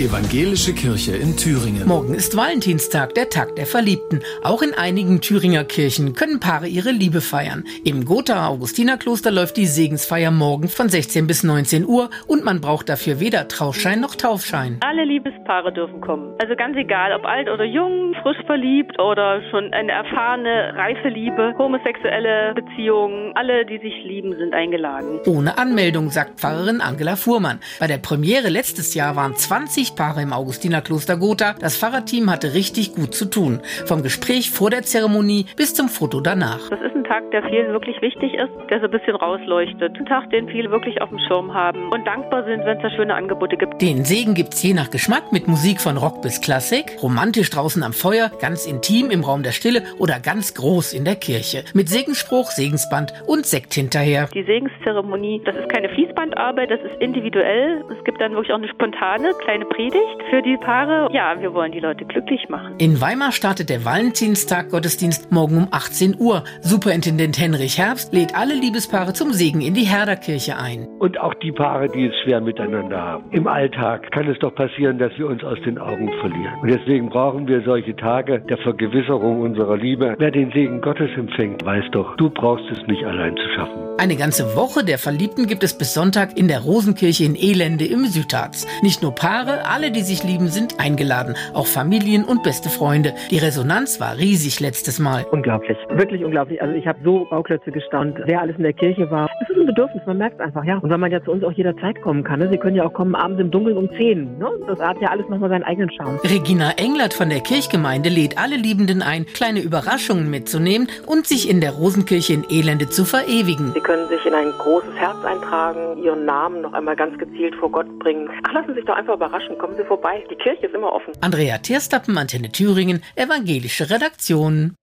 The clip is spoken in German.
Evangelische Kirche in Thüringen. Morgen ist Valentinstag, der Tag der Verliebten. Auch in einigen Thüringer Kirchen können Paare ihre Liebe feiern. Im Gotha Augustinerkloster läuft die Segensfeier morgen von 16 bis 19 Uhr und man braucht dafür weder Trauschein noch Taufschein. Alle Liebespaare dürfen kommen. Also ganz egal, ob alt oder jung, frisch verliebt oder schon eine erfahrene, reife Liebe, homosexuelle Beziehungen, alle, die sich lieben, sind eingeladen. Ohne Anmeldung, sagt Pfarrerin Angela Fuhrmann. Bei der Premiere letztes Jahr waren 20 Paare im Augustinerkloster Gotha. Das Pfarrerteam hatte richtig gut zu tun. Vom Gespräch vor der Zeremonie bis zum Foto danach. Das ist ein Tag, der vielen wirklich wichtig ist, der so ein bisschen rausleuchtet. Ein Tag, den viele wirklich auf dem Schirm haben und dankbar sind, wenn es da schöne Angebote gibt. Den Segen gibt's je nach Geschmack mit Musik von Rock bis Klassik, romantisch draußen am Feuer, ganz intim im Raum der Stille oder ganz groß in der Kirche. Mit Segensspruch, Segensband und Sekt hinterher. Die Segenszeremonie, das ist keine Fließbandarbeit, das ist individuell. Es gibt dann wirklich auch eine spontane kleine Predigt für die Paare. Ja, wir wollen die Leute glücklich machen. In Weimar startet der Valentinstag Gottesdienst morgen um 18 Uhr. Superintendent Henrich Herbst lädt alle Liebespaare zum Segen in die Herderkirche ein. Und auch die Paare, die es schwer miteinander haben. Im Alltag kann es doch passieren, dass wir uns aus den Augen verlieren. Und deswegen brauchen wir solche Tage der Vergewisserung unserer Liebe. Wer den Segen Gottes empfängt, weiß doch, du brauchst es nicht allein zu schaffen. Eine ganze Woche der Verliebten gibt es bis Sonntag in der Rosenkirche in Elende im Südharz. Nicht nur Paare, alle, die sich lieben, sind eingeladen. Auch Familien und beste Freunde. Die Resonanz war riesig letztes Mal. Unglaublich, wirklich unglaublich. Also ich habe so Bauklötze gestaunt, wer alles in der Kirche war. Es ist ein Bedürfnis, man merkt es einfach, ja. Und weil man ja zu uns auch jederzeit kommen kann. Ne? Sie können ja auch kommen abends im Dunkeln um 10. Ne? Das hat ja alles nochmal seinen eigenen Charme. Regina Englert von der Kirchgemeinde lädt alle Liebenden ein, kleine Überraschungen mitzunehmen und sich in der Rosenkirche in Elende zu verewigen. Sie können sich in ein großes Herz eintragen, Ihren Namen noch einmal ganz gezielt vor Gott bringen. Ach, lassen Sie sich doch einfach überraschen. Kommen Sie vorbei. Die Kirche ist immer offen. Andrea Tierstappen, Antenne Thüringen, Evangelische Redaktion.